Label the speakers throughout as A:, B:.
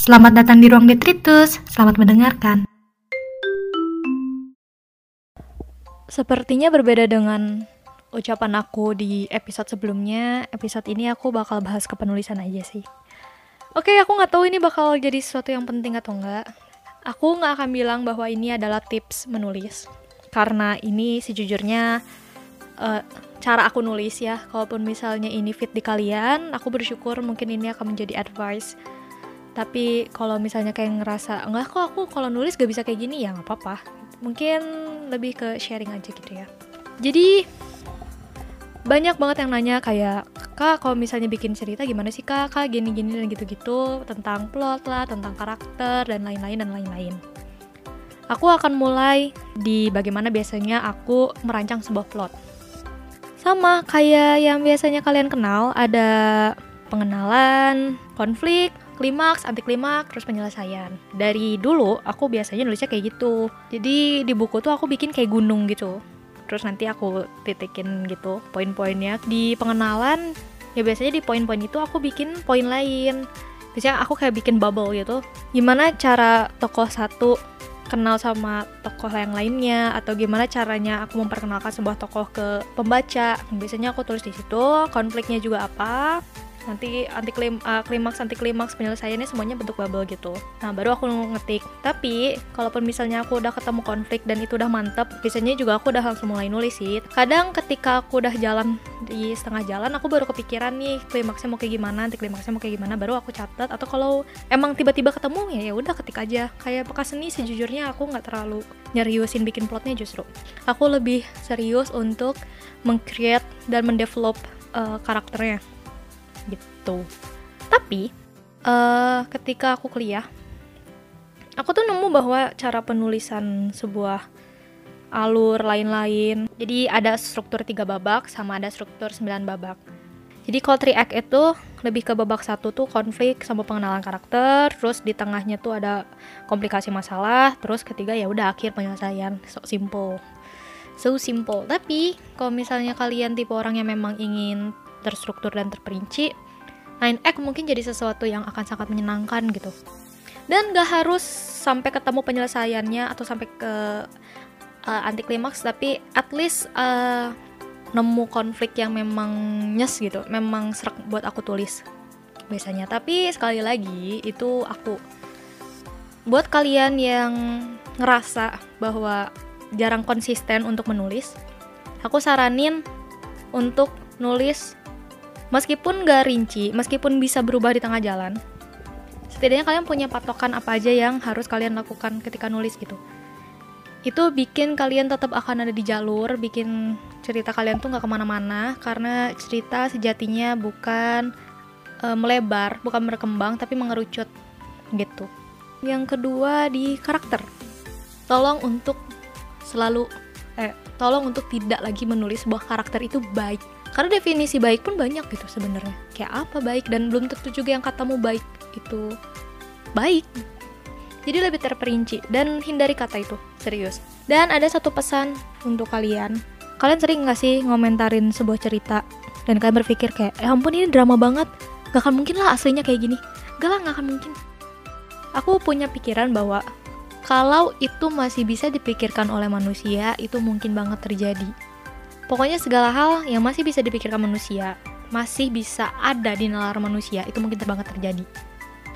A: Selamat datang di ruang detritus. Selamat mendengarkan.
B: Sepertinya berbeda dengan ucapan aku di episode sebelumnya, episode ini aku bakal bahas kepenulisan aja sih. Oke, aku nggak tahu ini bakal jadi sesuatu yang penting atau enggak. Aku nggak akan bilang bahwa ini adalah tips menulis, karena ini sejujurnya uh, cara aku nulis ya. Kalaupun misalnya ini fit di kalian, aku bersyukur mungkin ini akan menjadi advice tapi kalau misalnya kayak ngerasa enggak kok aku kalau nulis gak bisa kayak gini ya nggak apa-apa. Mungkin lebih ke sharing aja gitu ya. Jadi banyak banget yang nanya kayak kak kalau misalnya bikin cerita gimana sih kak? Kak gini-gini dan gitu-gitu tentang plot lah tentang karakter dan lain-lain dan lain-lain. Aku akan mulai di bagaimana biasanya aku merancang sebuah plot. Sama kayak yang biasanya kalian kenal ada pengenalan, konflik, klimaks, anti klimaks, terus penyelesaian. Dari dulu aku biasanya nulisnya kayak gitu. Jadi di buku tuh aku bikin kayak gunung gitu. Terus nanti aku titikin gitu poin-poinnya. Di pengenalan ya biasanya di poin-poin itu aku bikin poin lain. Biasanya aku kayak bikin bubble gitu. Gimana cara tokoh satu kenal sama tokoh yang lainnya atau gimana caranya aku memperkenalkan sebuah tokoh ke pembaca. Biasanya aku tulis di situ, konfliknya juga apa, nanti anti klim, uh, klimaks anti klimaks penyelesaiannya semuanya bentuk bubble gitu. Nah baru aku ngetik. Tapi kalaupun misalnya aku udah ketemu konflik dan itu udah mantep biasanya juga aku udah langsung mulai nulis sih. Kadang ketika aku udah jalan di setengah jalan aku baru kepikiran nih klimaksnya mau kayak gimana anti klimaksnya mau kayak gimana baru aku catat. Atau kalau emang tiba-tiba ketemu ya ya udah ketik aja. Kayak bekas seni sejujurnya aku nggak terlalu nyeriusin bikin plotnya justru. Aku lebih serius untuk mengcreate dan mendevelop uh, karakternya gitu tapi uh, ketika aku kuliah aku tuh nemu bahwa cara penulisan sebuah alur lain-lain jadi ada struktur tiga babak sama ada struktur sembilan babak jadi kalau 3 act itu lebih ke babak satu tuh konflik sama pengenalan karakter, terus di tengahnya tuh ada komplikasi masalah, terus ketiga ya udah akhir penyelesaian, so simple. So simple. Tapi kalau misalnya kalian tipe orang yang memang ingin terstruktur dan terperinci, 9X mungkin jadi sesuatu yang akan sangat menyenangkan gitu. Dan gak harus sampai ketemu penyelesaiannya atau sampai ke uh, anti klimaks, tapi at least uh, nemu konflik yang memang nyes gitu, memang serak buat aku tulis biasanya. Tapi sekali lagi itu aku buat kalian yang ngerasa bahwa jarang konsisten untuk menulis, aku saranin untuk nulis meskipun gak rinci, meskipun bisa berubah di tengah jalan, setidaknya kalian punya patokan apa aja yang harus kalian lakukan ketika nulis gitu. Itu bikin kalian tetap akan ada di jalur, bikin cerita kalian tuh gak ke mana-mana, karena cerita sejatinya bukan e, melebar, bukan berkembang, tapi mengerucut gitu. Yang kedua di karakter. Tolong untuk selalu tolong untuk tidak lagi menulis sebuah karakter itu baik. Karena definisi baik pun banyak gitu sebenarnya. Kayak apa baik dan belum tentu juga yang katamu baik itu baik. Jadi lebih terperinci dan hindari kata itu serius. Dan ada satu pesan untuk kalian. Kalian sering nggak sih ngomentarin sebuah cerita? Dan kalian berpikir kayak eh ampun ini drama banget. Gak akan mungkin lah aslinya kayak gini. Gak lah gak akan mungkin. Aku punya pikiran bahwa kalau itu masih bisa dipikirkan oleh manusia itu mungkin banget terjadi. Pokoknya segala hal yang masih bisa dipikirkan manusia, masih bisa ada di nalar manusia, itu mungkin banget terjadi.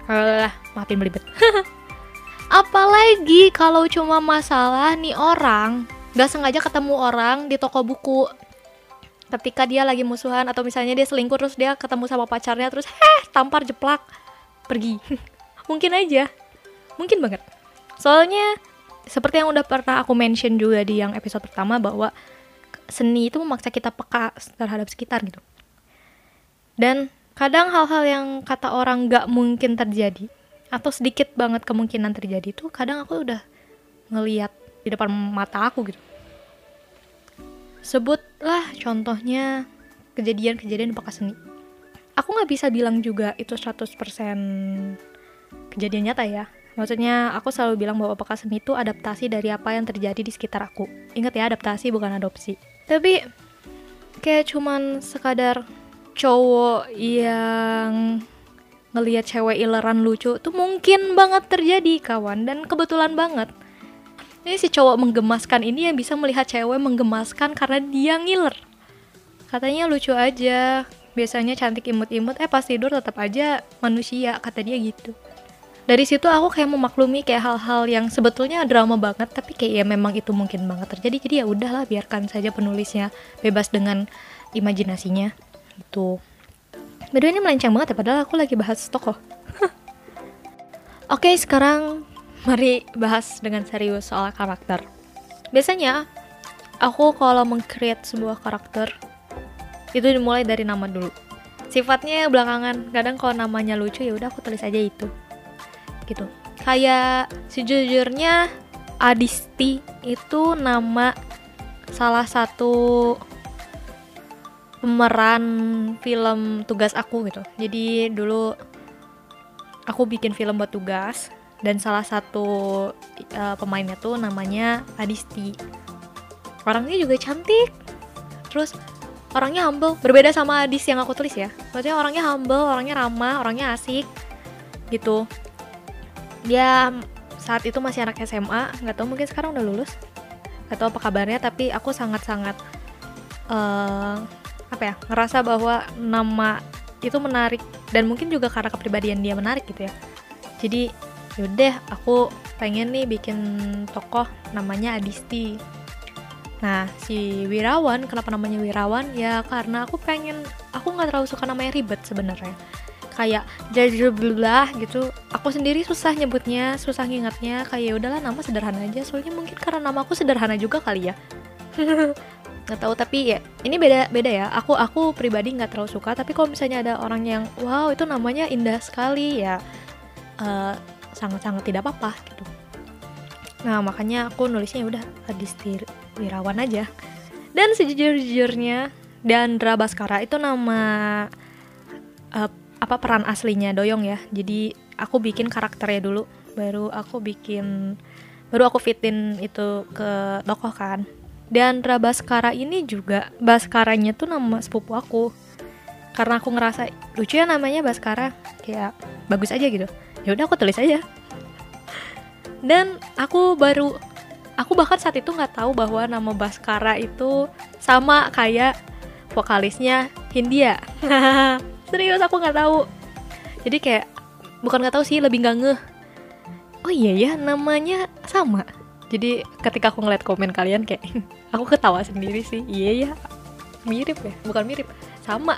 B: Alah, maafin belibet. Apalagi kalau cuma masalah nih orang gak sengaja ketemu orang di toko buku. Ketika dia lagi musuhan atau misalnya dia selingkuh terus dia ketemu sama pacarnya terus heh tampar jeplak pergi. Mungkin aja. Mungkin banget soalnya seperti yang udah pernah aku mention juga di yang episode pertama bahwa seni itu memaksa kita peka terhadap sekitar gitu. Dan kadang hal-hal yang kata orang gak mungkin terjadi atau sedikit banget kemungkinan terjadi itu kadang aku udah ngeliat di depan mata aku gitu. Sebutlah contohnya kejadian-kejadian di bekas seni. Aku nggak bisa bilang juga itu 100% kejadian nyata ya Maksudnya, aku selalu bilang bahwa bekas seni itu adaptasi dari apa yang terjadi di sekitar aku. Ingat ya, adaptasi bukan adopsi. Tapi kayak cuman sekadar cowok yang ngelihat cewek ileran lucu tuh mungkin banget terjadi kawan. Dan kebetulan banget. Ini si cowok menggemaskan ini yang bisa melihat cewek menggemaskan karena dia ngiler. Katanya lucu aja. Biasanya cantik imut-imut eh pas tidur tetap aja manusia kata dia gitu dari situ aku kayak memaklumi kayak hal-hal yang sebetulnya drama banget tapi kayak ya memang itu mungkin banget terjadi jadi ya udahlah biarkan saja penulisnya bebas dengan imajinasinya itu Beda ini melenceng banget ya, padahal aku lagi bahas tokoh. Oke, sekarang mari bahas dengan serius soal karakter. Biasanya, aku kalau meng-create sebuah karakter, itu dimulai dari nama dulu. Sifatnya belakangan, kadang kalau namanya lucu ya udah aku tulis aja itu. Gitu. Kayak sejujurnya Adisti itu nama salah satu pemeran film tugas aku gitu. Jadi dulu aku bikin film buat tugas dan salah satu uh, pemainnya tuh namanya Adisti. Orangnya juga cantik. Terus orangnya humble. Berbeda sama Adis yang aku tulis ya. Maksudnya orangnya humble orangnya ramah orangnya asik gitu dia saat itu masih anak SMA nggak tahu mungkin sekarang udah lulus. Nggak tahu apa kabarnya tapi aku sangat sangat uh, apa ya ngerasa bahwa nama itu menarik. Dan mungkin juga karena kepribadian dia menarik gitu ya. Jadi yaudah aku pengen nih bikin tokoh namanya Adisti. Nah si Wirawan kenapa namanya Wirawan? Ya karena aku pengen aku nggak terlalu suka namanya ribet sebenarnya kayak jajablah gitu. Aku sendiri susah nyebutnya susah ngingatnya kayak ya udahlah nama sederhana aja. Soalnya mungkin karena nama aku sederhana juga kali ya. Nggak tahu tapi ya ini beda beda ya. Aku aku pribadi nggak terlalu suka. Tapi kalau misalnya ada orang yang wow itu namanya indah sekali ya uh, eh, sangat sangat tidak apa-apa gitu. Nah makanya aku nulisnya ya udah Adisti Wirawan aja. Dan sejujur-jujurnya Dandra Baskara itu nama uh, apa peran aslinya Doyong ya. Jadi aku bikin karakternya dulu baru aku bikin baru aku fitin itu ke tokoh kan. Dan Rabaskara ini juga Baskaranya tuh nama sepupu aku. Karena aku ngerasa lucu ya namanya Baskara kayak bagus aja gitu. Ya udah aku tulis aja. Dan aku baru aku bahkan saat itu nggak tahu bahwa nama Baskara itu sama kayak vokalisnya Hindia serius aku nggak tahu. Jadi kayak bukan nggak tahu sih lebih nggak ngeh. Oh iya ya namanya sama. Jadi ketika aku ngeliat komen kalian kayak aku ketawa sendiri sih. Iya ya mirip ya. Bukan mirip sama.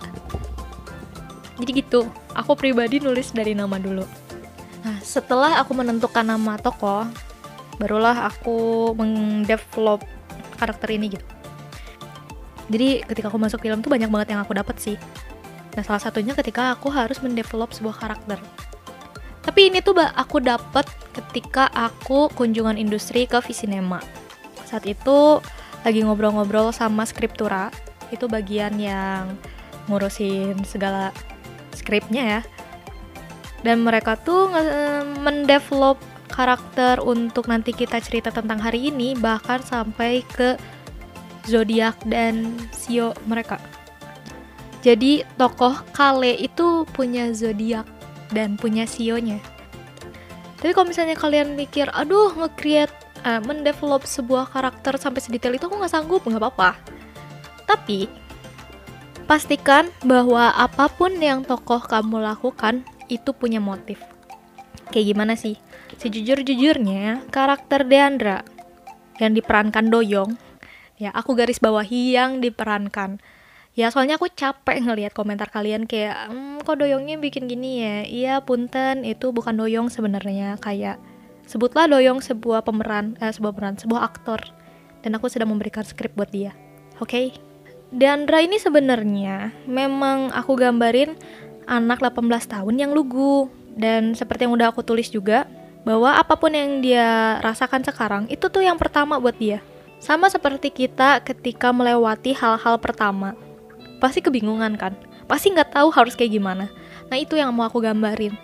B: Jadi gitu aku pribadi nulis dari nama dulu. Nah setelah aku menentukan nama tokoh barulah aku mendevelop karakter ini gitu. Jadi ketika aku masuk film tuh banyak banget yang aku dapat sih nah salah satunya ketika aku harus mendevelop sebuah karakter tapi ini tuh aku dapat ketika aku kunjungan industri ke Visinema. Saat itu lagi ngobrol-ngobrol sama skriptura, itu bagian yang ngurusin segala skripnya ya. Dan mereka tuh mendevelop karakter untuk nanti kita cerita tentang hari ini bahkan sampai ke zodiak dan sio mereka. Jadi tokoh Kale itu punya zodiak dan punya sionya. Tapi kalau misalnya kalian mikir, aduh nge-create, uh, mendevelop sebuah karakter sampai sedetail itu aku nggak sanggup, nggak apa-apa. Tapi pastikan bahwa apa pun yang tokoh kamu lakukan itu punya motif. Kayak gimana sih? Sejujur-jujurnya, karakter Deandra yang diperankan Doyong, ya aku garis bawahi yang diperankan ya soalnya aku capek ngelihat komentar kalian kayak hmm, kok doyongnya bikin gini ya? Iya punten itu bukan doyong sebenarnya kayak sebutlah doyong sebuah pemeran eh, sebuah pemeran sebuah aktor dan aku sedang memberikan skrip buat dia oke? Okay? Dandra ini sebenarnya memang aku gambarin anak 18 tahun yang lugu dan seperti yang udah aku tulis juga bahwa apa pun yang dia rasakan sekarang itu tuh yang pertama buat dia. Sama seperti kita ketika melewati hal-hal pertama pasti kebingungan kan? Pasti nggak tahu harus kayak gimana. Nah itu yang mau aku gambarin.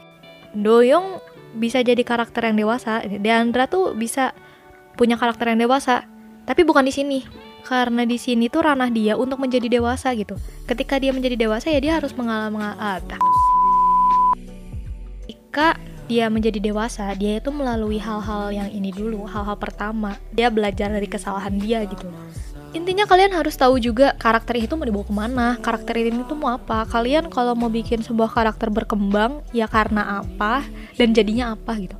B: Doyong bisa jadi karakter yang dewasa. Deandra tuh bisa punya karakter yang dewasa. Tapi bukan di sini. Karena di sini tuh ranah dia untuk menjadi dewasa gitu. Ketika dia menjadi dewasa ya dia harus mengalami mengal ah, ketika dia menjadi dewasa, dia itu melalui hal-hal yang ini dulu, hal-hal pertama. Dia belajar dari kesalahan dia gitu. Intinya kalian harus tahu juga karakter itu mau dibawa ke mana, karakter ini tuh mau apa. Kalian kalau mau bikin sebuah karakter berkembang, ya karena apa, dan jadinya apa gitu.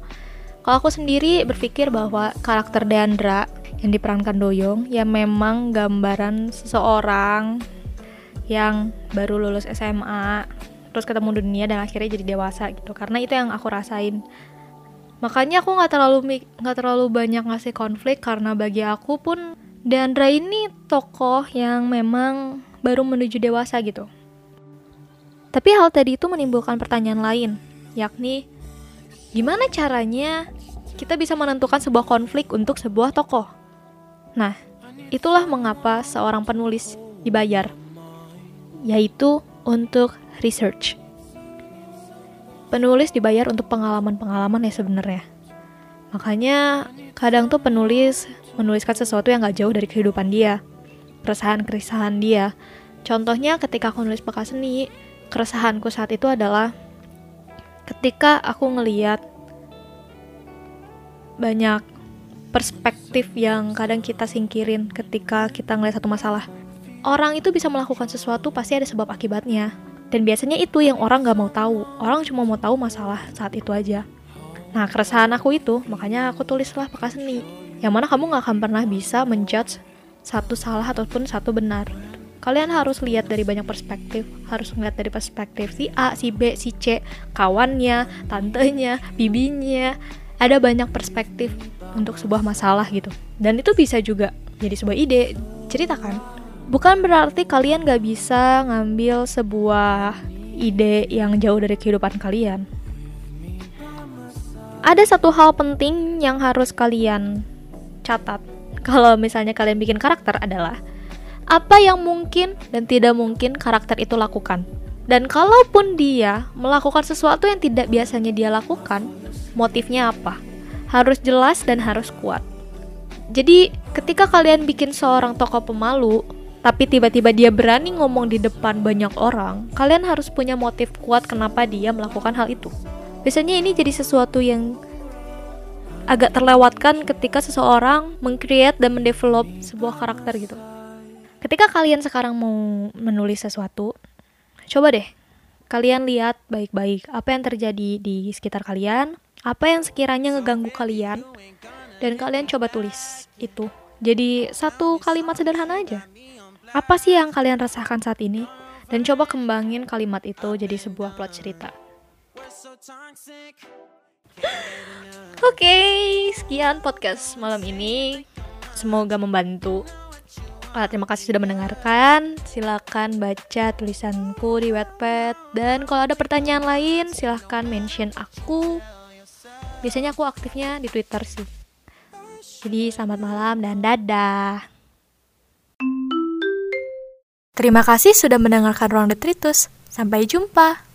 B: Kalau aku sendiri berpikir bahwa karakter Deandra yang diperankan Doyong, ya memang gambaran seseorang yang baru lulus SMA, terus ketemu dunia dan akhirnya jadi dewasa gitu karena itu yang aku rasain makanya aku nggak terlalu nggak terlalu banyak ngasih konflik karena bagi aku pun Deandra ini tokoh yang memang baru menuju dewasa gitu tapi hal tadi itu menimbulkan pertanyaan lain yakni gimana caranya kita bisa menentukan sebuah konflik untuk sebuah tokoh nah itulah mengapa seorang penulis dibayar yaitu untuk research. Penulis dibayar untuk pengalaman-pengalaman ya sebenarnya. Makanya kadang tuh penulis menuliskan sesuatu yang gak jauh dari kehidupan dia, keresahan-keresahan dia. Contohnya ketika aku nulis bekas seni, keresahanku saat itu adalah ketika aku ngeliat banyak perspektif yang kadang kita singkirin ketika kita ngeliat satu masalah. Orang itu bisa melakukan sesuatu pasti ada sebab akibatnya. Dan biasanya itu yang orang gak mau tahu. Orang cuma mau tahu masalah saat itu aja. Nah, keresahan aku itu, makanya aku tulislah peka seni. Yang mana kamu gak akan pernah bisa menjudge satu salah ataupun satu benar. Kalian harus lihat dari banyak perspektif, harus melihat dari perspektif si A, si B, si C, kawannya, tantenya, bibinya. Ada banyak perspektif untuk sebuah masalah gitu. Dan itu bisa juga jadi sebuah ide, ceritakan bukan berarti kalian gak bisa ngambil sebuah ide yang jauh dari kehidupan kalian. Ada satu hal penting yang harus kalian catat kalau misalnya kalian bikin karakter adalah apa yang mungkin dan tidak mungkin karakter itu lakukan. Dan kalaupun dia melakukan sesuatu yang tidak biasanya dia lakukan, motifnya apa? Harus jelas dan harus kuat. Jadi, ketika kalian bikin seorang tokoh pemalu, tapi tiba-tiba dia berani ngomong di depan banyak orang, kalian harus punya motif kuat kenapa dia melakukan hal itu. Biasanya ini jadi sesuatu yang agak terlewatkan ketika seseorang mengcreate dan mendevelop sebuah karakter gitu. Ketika kalian sekarang mau menulis sesuatu, coba deh kalian lihat baik-baik apa yang terjadi di sekitar kalian, apa yang sekiranya ngeganggu kalian, dan kalian coba tulis itu. Jadi satu kalimat sederhana aja. Apa sih yang kalian rasakan saat ini? Dan coba kembangin kalimat itu jadi sebuah plot cerita. Oke, sekian podcast malam ini. Semoga membantu. Uh, terima kasih sudah mendengarkan. Silakan baca tulisanku di Wattpad dan kalau ada pertanyaan lain silahkan mention aku. Biasanya aku aktifnya di Twitter sih. Jadi selamat malam dan dadah.
A: Terima kasih sudah mendengarkan Ruang Detritus. Sampai jumpa.